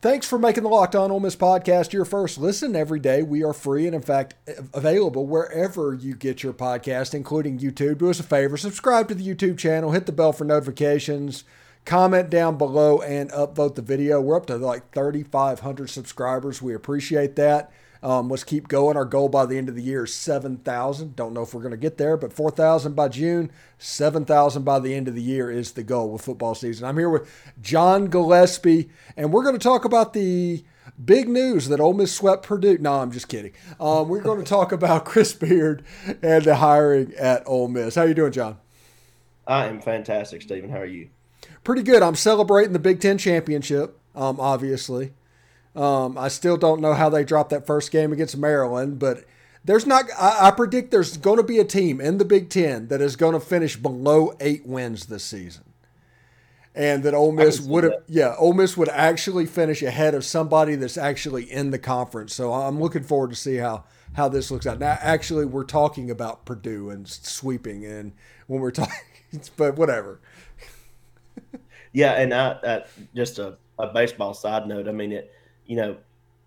Thanks for making the Locked On Ole Miss podcast your first listen every day. We are free and, in fact, available wherever you get your podcast, including YouTube. Do us a favor, subscribe to the YouTube channel, hit the bell for notifications, comment down below, and upvote the video. We're up to like 3,500 subscribers. We appreciate that. Um, let's keep going. Our goal by the end of the year is 7,000. Don't know if we're going to get there, but 4,000 by June, 7,000 by the end of the year is the goal with football season. I'm here with John Gillespie, and we're going to talk about the big news that Ole Miss swept Purdue. No, I'm just kidding. Um, we're going to talk about Chris Beard and the hiring at Ole Miss. How you doing, John? I am fantastic, Steven. How are you? Pretty good. I'm celebrating the Big Ten championship, um, obviously. Um, I still don't know how they dropped that first game against Maryland, but there's not. I, I predict there's going to be a team in the Big Ten that is going to finish below eight wins this season, and that Ole Miss would have. Yeah, Ole Miss would actually finish ahead of somebody that's actually in the conference. So I'm looking forward to see how how this looks out. Now, actually, we're talking about Purdue and sweeping, and when we're talking, but whatever. yeah, and I, I, just a, a baseball side note. I mean it you know,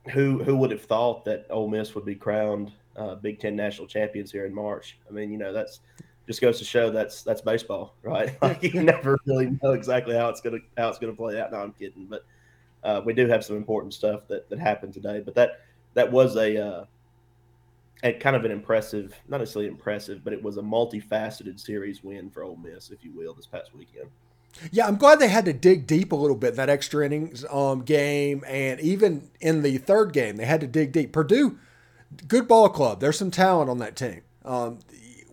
who who would have thought that Ole Miss would be crowned uh, Big Ten national champions here in March? I mean, you know, that's just goes to show that's that's baseball, right? Like you never really know exactly how it's gonna how it's gonna play out. No, I'm kidding, but uh, we do have some important stuff that that happened today. But that that was a uh, a kind of an impressive, not necessarily impressive, but it was a multifaceted series win for Ole Miss, if you will, this past weekend. Yeah, I'm glad they had to dig deep a little bit that extra innings um, game, and even in the third game, they had to dig deep. Purdue, good ball club. There's some talent on that team. Um,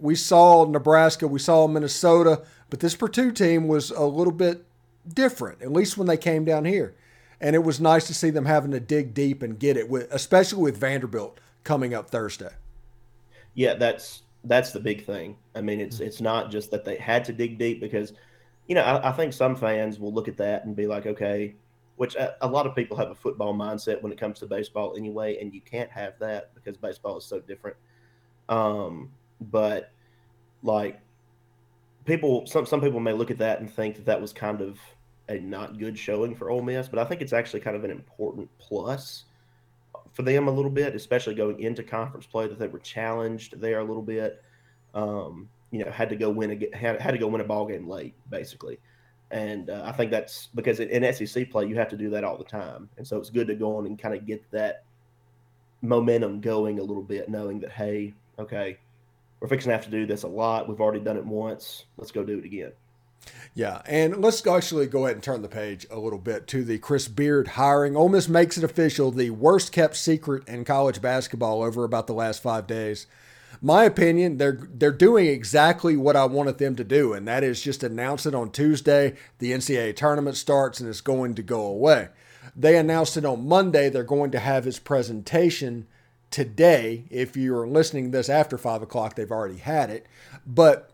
we saw Nebraska, we saw Minnesota, but this Purdue team was a little bit different, at least when they came down here. And it was nice to see them having to dig deep and get it, with, especially with Vanderbilt coming up Thursday. Yeah, that's that's the big thing. I mean, it's it's not just that they had to dig deep because – you know, I, I, think some fans will look at that and be like, okay, which a, a, lot of people have a football mindset when it comes to baseball anyway, and you can't have that because baseball is so different. Um, but like people, some some people may look at that and think that that was kind of a not good showing for Ole Miss, but I think it's actually kind of an important plus for them a little bit, especially going into conference play that they were challenged there a little bit. Um, you know had to go win a had, had to go win a ball game late basically. And uh, i think that's because in sec play you have to do that all the time. And so it's good to go on and kind of get that momentum going a little bit knowing that hey okay we're fixing to have to do this a lot. We've already done it once. Let's go do it again. Yeah, and let's actually go ahead and turn the page a little bit to the Chris Beard hiring. Ole Miss makes it official, the worst kept secret in college basketball over about the last five days my opinion, they're they're doing exactly what I wanted them to do, and that is just announce it on Tuesday. The NCAA tournament starts and it's going to go away. They announced it on Monday. They're going to have his presentation today. If you're listening this after five o'clock, they've already had it. But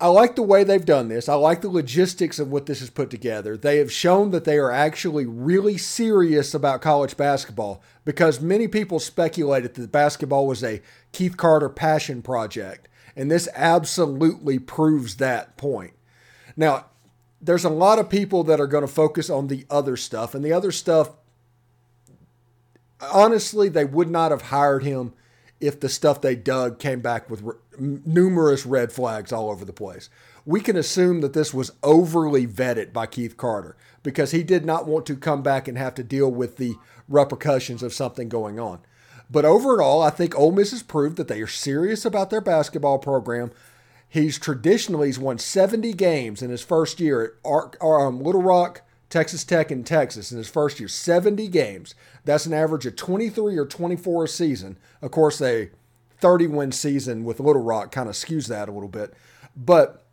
I like the way they've done this. I like the logistics of what this is put together. They have shown that they are actually really serious about college basketball because many people speculated that basketball was a Keith Carter passion project. And this absolutely proves that point. Now, there's a lot of people that are going to focus on the other stuff. And the other stuff, honestly, they would not have hired him if the stuff they dug came back with re- numerous red flags all over the place. We can assume that this was overly vetted by Keith Carter because he did not want to come back and have to deal with the repercussions of something going on. But overall, I think Ole Miss has proved that they are serious about their basketball program. He's traditionally he's won 70 games in his first year at Ar- um, Little Rock, Texas Tech, and Texas in his first year. 70 games. That's an average of 23 or 24 a season. Of course, a 30 win season with Little Rock kind of skews that a little bit. But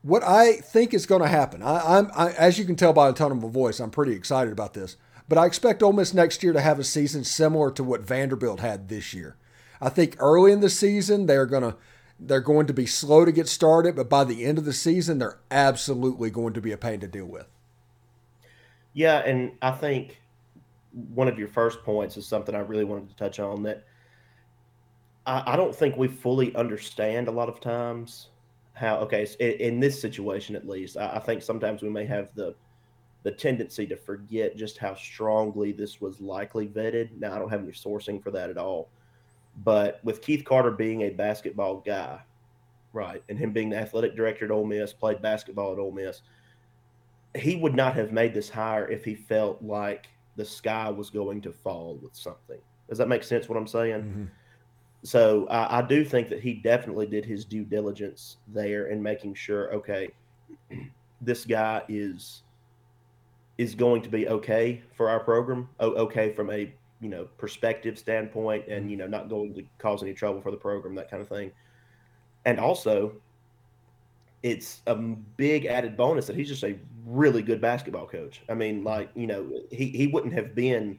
what I think is going to happen, I, am as you can tell by the tone of my voice, I'm pretty excited about this. But I expect Ole Miss next year to have a season similar to what Vanderbilt had this year. I think early in the season they're going to they're going to be slow to get started, but by the end of the season they're absolutely going to be a pain to deal with. Yeah, and I think one of your first points is something I really wanted to touch on that I, I don't think we fully understand a lot of times how okay in, in this situation at least I, I, think sometimes we may have the the tendency to forget just how strongly this was likely vetted. Now, I don't have any sourcing for that at all. But with Keith Carter being a basketball guy, right, and him being the athletic director at Ole Miss, played basketball at Ole Miss, he would not have made this hire if he felt like the sky was going to fall with something. Does that make sense what I'm saying? Mm-hmm. So I, I do think that he definitely did his due diligence there in making sure, okay, this guy is is going to be okay for our program, okay from a you know perspective standpoint, and mm-hmm. you know not going to cause any trouble for the program, that kind of thing. And also, it's a big added bonus that he's just a really good basketball coach. I mean, like you know, he he wouldn't have been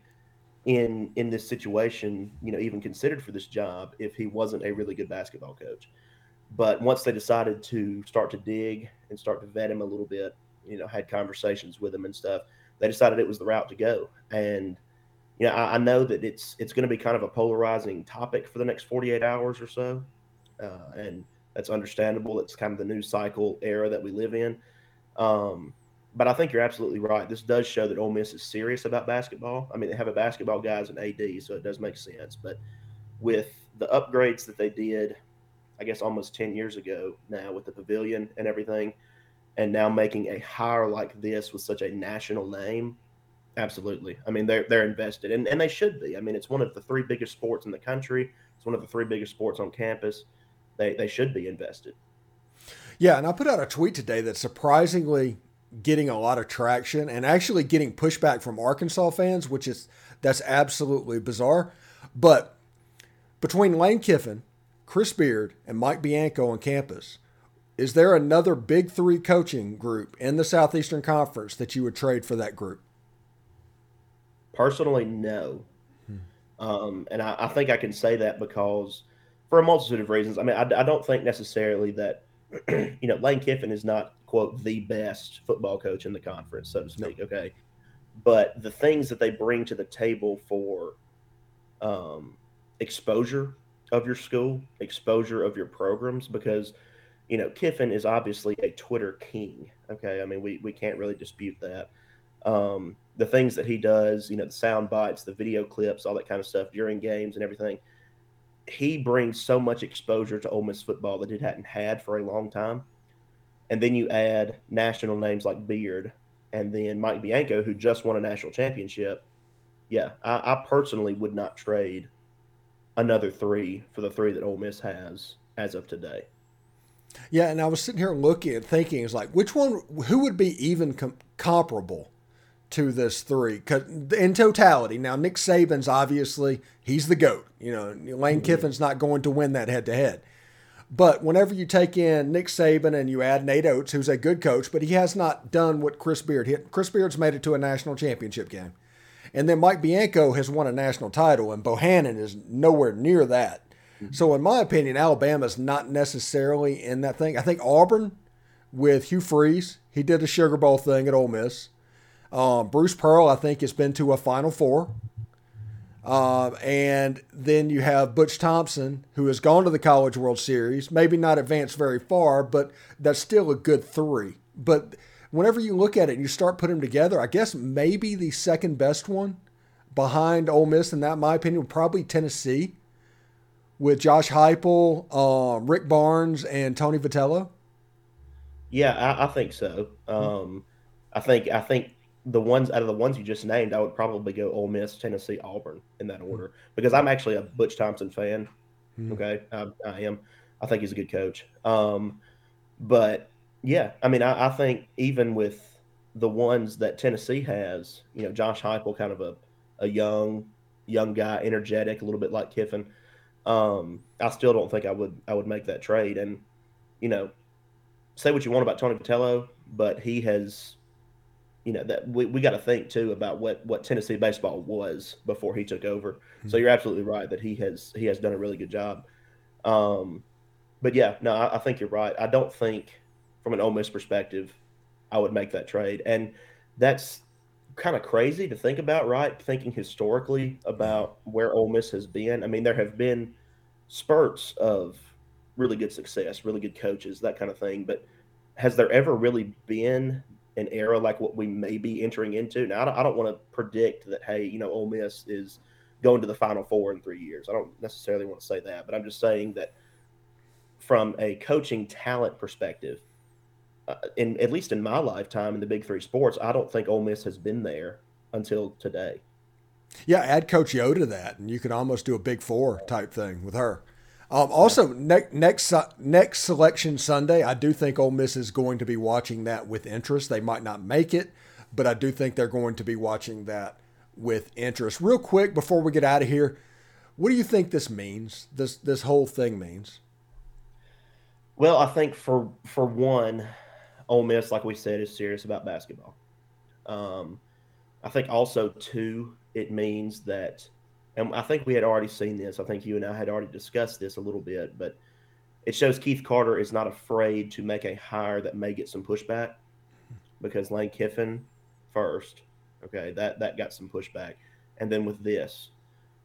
in in this situation, you know, even considered for this job if he wasn't a really good basketball coach. But once they decided to start to dig and start to vet him a little bit, you know, had conversations with him and stuff, they decided it was the route to go. And you know, I, I know that it's it's going to be kind of a polarizing topic for the next 48 hours or so, uh, and that's understandable. It's kind of the news cycle era that we live in. Um, but I think you're absolutely right. This does show that Ole Miss is serious about basketball. I mean, they have a basketball guy as an AD, so it does make sense. But with the upgrades that they did, I guess almost 10 years ago now with the pavilion and everything, and now making a hire like this with such a national name, absolutely. I mean, they're they're invested, and, and they should be. I mean, it's one of the three biggest sports in the country. It's one of the three biggest sports on campus. They they should be invested. Yeah, and I put out a tweet today that's surprisingly getting a lot of traction and actually getting pushback from Arkansas fans, which is that's absolutely bizarre. But between Lane Kiffin, Chris Beard, and Mike Bianco on campus, is there another big three coaching group in the Southeastern Conference that you would trade for that group? Personally, no. Hmm. Um, and I, I, think I can say that because for a multitude of reasons. I mean, I, I don't think necessarily that, you know, Lane Kiffin is not quote the best football coach in the conference, so to speak. Okay, but the things that they bring to the table for um, exposure of your school, exposure of your programs, because you know Kiffin is obviously a Twitter king. Okay, I mean we we can't really dispute that. Um, the things that he does, you know, the sound bites, the video clips, all that kind of stuff during games and everything. He brings so much exposure to Ole Miss football that it hadn't had for a long time and then you add national names like Beard and then Mike Bianco, who just won a national championship. Yeah, I, I, personally would not trade another three for the three that Ole Miss has as of today. Yeah, and I was sitting here looking and thinking, it's like which one, who would be even com- comparable to this three? Because in totality, now Nick Saban's obviously he's the goat. You know, Lane mm-hmm. Kiffin's not going to win that head to head. But whenever you take in Nick Saban and you add Nate Oats, who's a good coach, but he has not done what Chris Beard hit. Chris Beard's made it to a national championship game. And then Mike Bianco has won a national title, and Bohannon is nowhere near that. Mm-hmm. So, in my opinion, Alabama's not necessarily in that thing. I think Auburn with Hugh Freeze, he did a Sugar Bowl thing at Ole Miss. Um, Bruce Pearl, I think, has been to a Final Four. Uh, and then you have Butch Thompson, who has gone to the College World Series, maybe not advanced very far, but that's still a good three. But whenever you look at it and you start putting them together, I guess maybe the second best one behind Ole Miss, and that, my opinion, would probably Tennessee with Josh Heupel, uh, Rick Barnes, and Tony Vitello. Yeah, I, I think so. Um, I think I think the ones out of the ones you just named, I would probably go Ole Miss, Tennessee, Auburn in that order because I'm actually a Butch Thompson fan. Mm-hmm. Okay, I, I, am. I think he's a good coach. Um, but yeah, I mean, I, I, think even with the ones that Tennessee has, you know, Josh Heupel, kind of a, a young young guy, energetic, a little bit like Kiffin. Um, I still don't think I would I would make that trade. And you know, say what you want about Tony Vitello, but he has you know that we, we got to think too about what what Tennessee baseball was before he took over. Mm-hmm. So you're absolutely right that he has he has done a really good job. Um, but yeah, no, I, I, think you're right. I don't think from an Ole Miss perspective, I would make that trade, and that's kind of crazy to think about, right? Thinking historically about where Ole Miss has been. I mean, there have been spurts of really good success, really good coaches, that kind of thing, but has there ever really been an era like what we may be entering into. Now, I don't, I don't want to predict that, hey, you know, Ole Miss is going to the Final Four in three years. I don't necessarily want to say that, but I'm just saying that from a coaching talent perspective, uh, in at least in my lifetime in the Big Three sports, I don't think Ole Miss has been there until today. Yeah, add Coach Yo to that, and you could almost do a Big Four type thing with her. Um, also, ne- next next selection Sunday, I do think Ole Miss is going to be watching that with interest. They might not make it, but I do think they're going to be watching that with interest. Real quick before we get out of here, what do you think this means? This this whole thing means? Well, I think for for one, Ole Miss, like we said, is serious about basketball. Um, I think also two, it means that, and I think we had already seen this. I think you and I had already discussed this a little bit, but it shows Keith Carter is not afraid to make a hire that may get some pushback because Lane Kiffin first, okay, that that got some pushback, and then with this,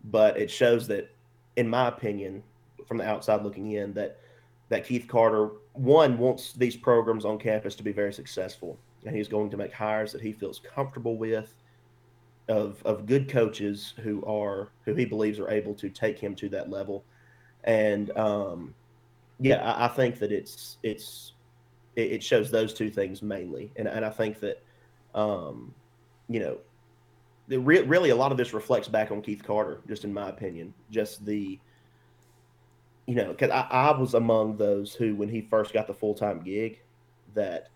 but it shows that, in my opinion, from the outside looking in, that that Keith Carter one wants these programs on campus to be very successful, and he's going to make hires that he feels comfortable with, of of good coaches who are who he believes are able to take him to that level, and um, yeah, I, I think that it's it's it, it, shows those two things mainly, and and I think that um, you know. Re- really, a lot of this reflects back on Keith Carter, just in my opinion. Just the, you know, because I, I was among those who, when he first got the full time gig, that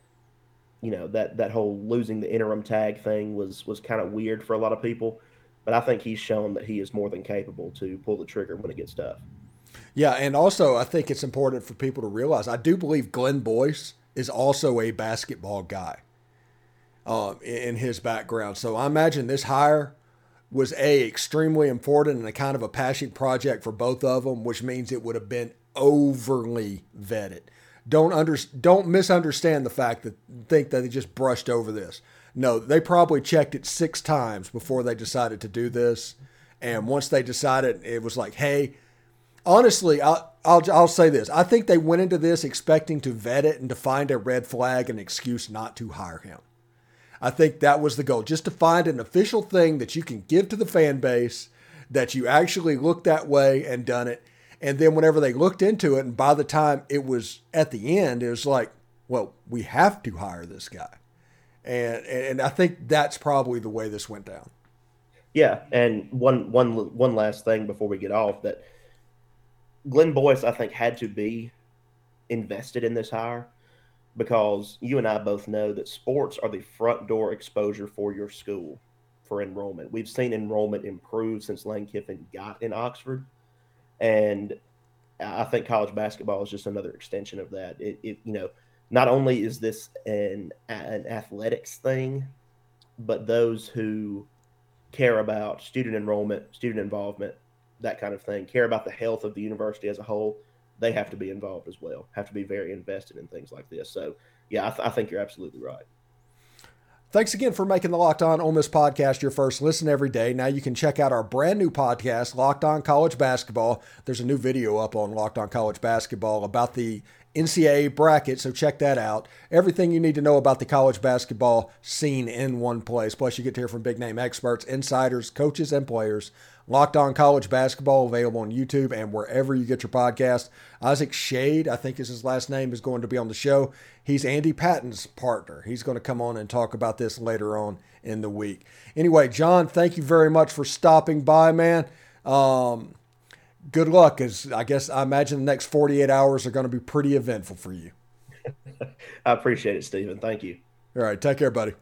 you know that that whole losing the interim tag thing was was kind of weird for a lot of people. But I think he's shown that he is more than capable to pull the trigger when it gets tough. Yeah, and also I think it's important for people to realize I do believe Glenn Boyce is also a basketball guy um, in his background. So I imagine this hire was a extremely important and a kind of a passion project for both of them, which means it would have been overly vetted. Don't under, don't misunderstand the fact that think that they just brushed over this. No, they probably checked it six times before they decided to do this. And once they decided, it was like, hey, honestly, I'll, I'll, I'll say this. I think they went into this expecting to vet it and to find a red flag and excuse not to hire him. I think that was the goal, just to find an official thing that you can give to the fan base that you actually looked that way and done it. And then whenever they looked into it, and by the time it was at the end, it was like, well, we have to hire this guy. And and I think that's probably the way this went down. Yeah, and one one one last thing before we get off that Glenn Boyce, I think, had to be invested in this hire because you and I both know that sports are the front door exposure for your school for enrollment. We've seen enrollment improve since Lane Kiffin got in Oxford. And I think college basketball is just another extension of that. It, it you know, not only is this an an athletics thing, but those who care about student enrollment, student involvement, that kind of thing, care about the health of the university as a whole, they have to be involved as well, have to be very invested in things like this. So, yeah, I, th- I think you're absolutely right. Thanks again for making the Locked On Ole Miss podcast your first listen every day. Now you can check out our brand new podcast, Locked On College Basketball. There's a new video up on Locked On College Basketball about the NCAA bracket, so check that out. Everything you need to know about the college basketball scene in one place. Plus, you get to hear from big name experts, insiders, coaches, and players Locked On College Basketball available on YouTube and wherever you get your podcast. Isaac Shade, I think is his last name, is going to be on the show. He's Andy Patton's partner. He's going to come on and talk about this later on in the week. Anyway, John, thank you very much for stopping by, man. Um, good luck, as I guess I imagine the next 48 hours are going to be pretty eventful for you. I appreciate it, Steven. Thank you. All right. Take care, buddy.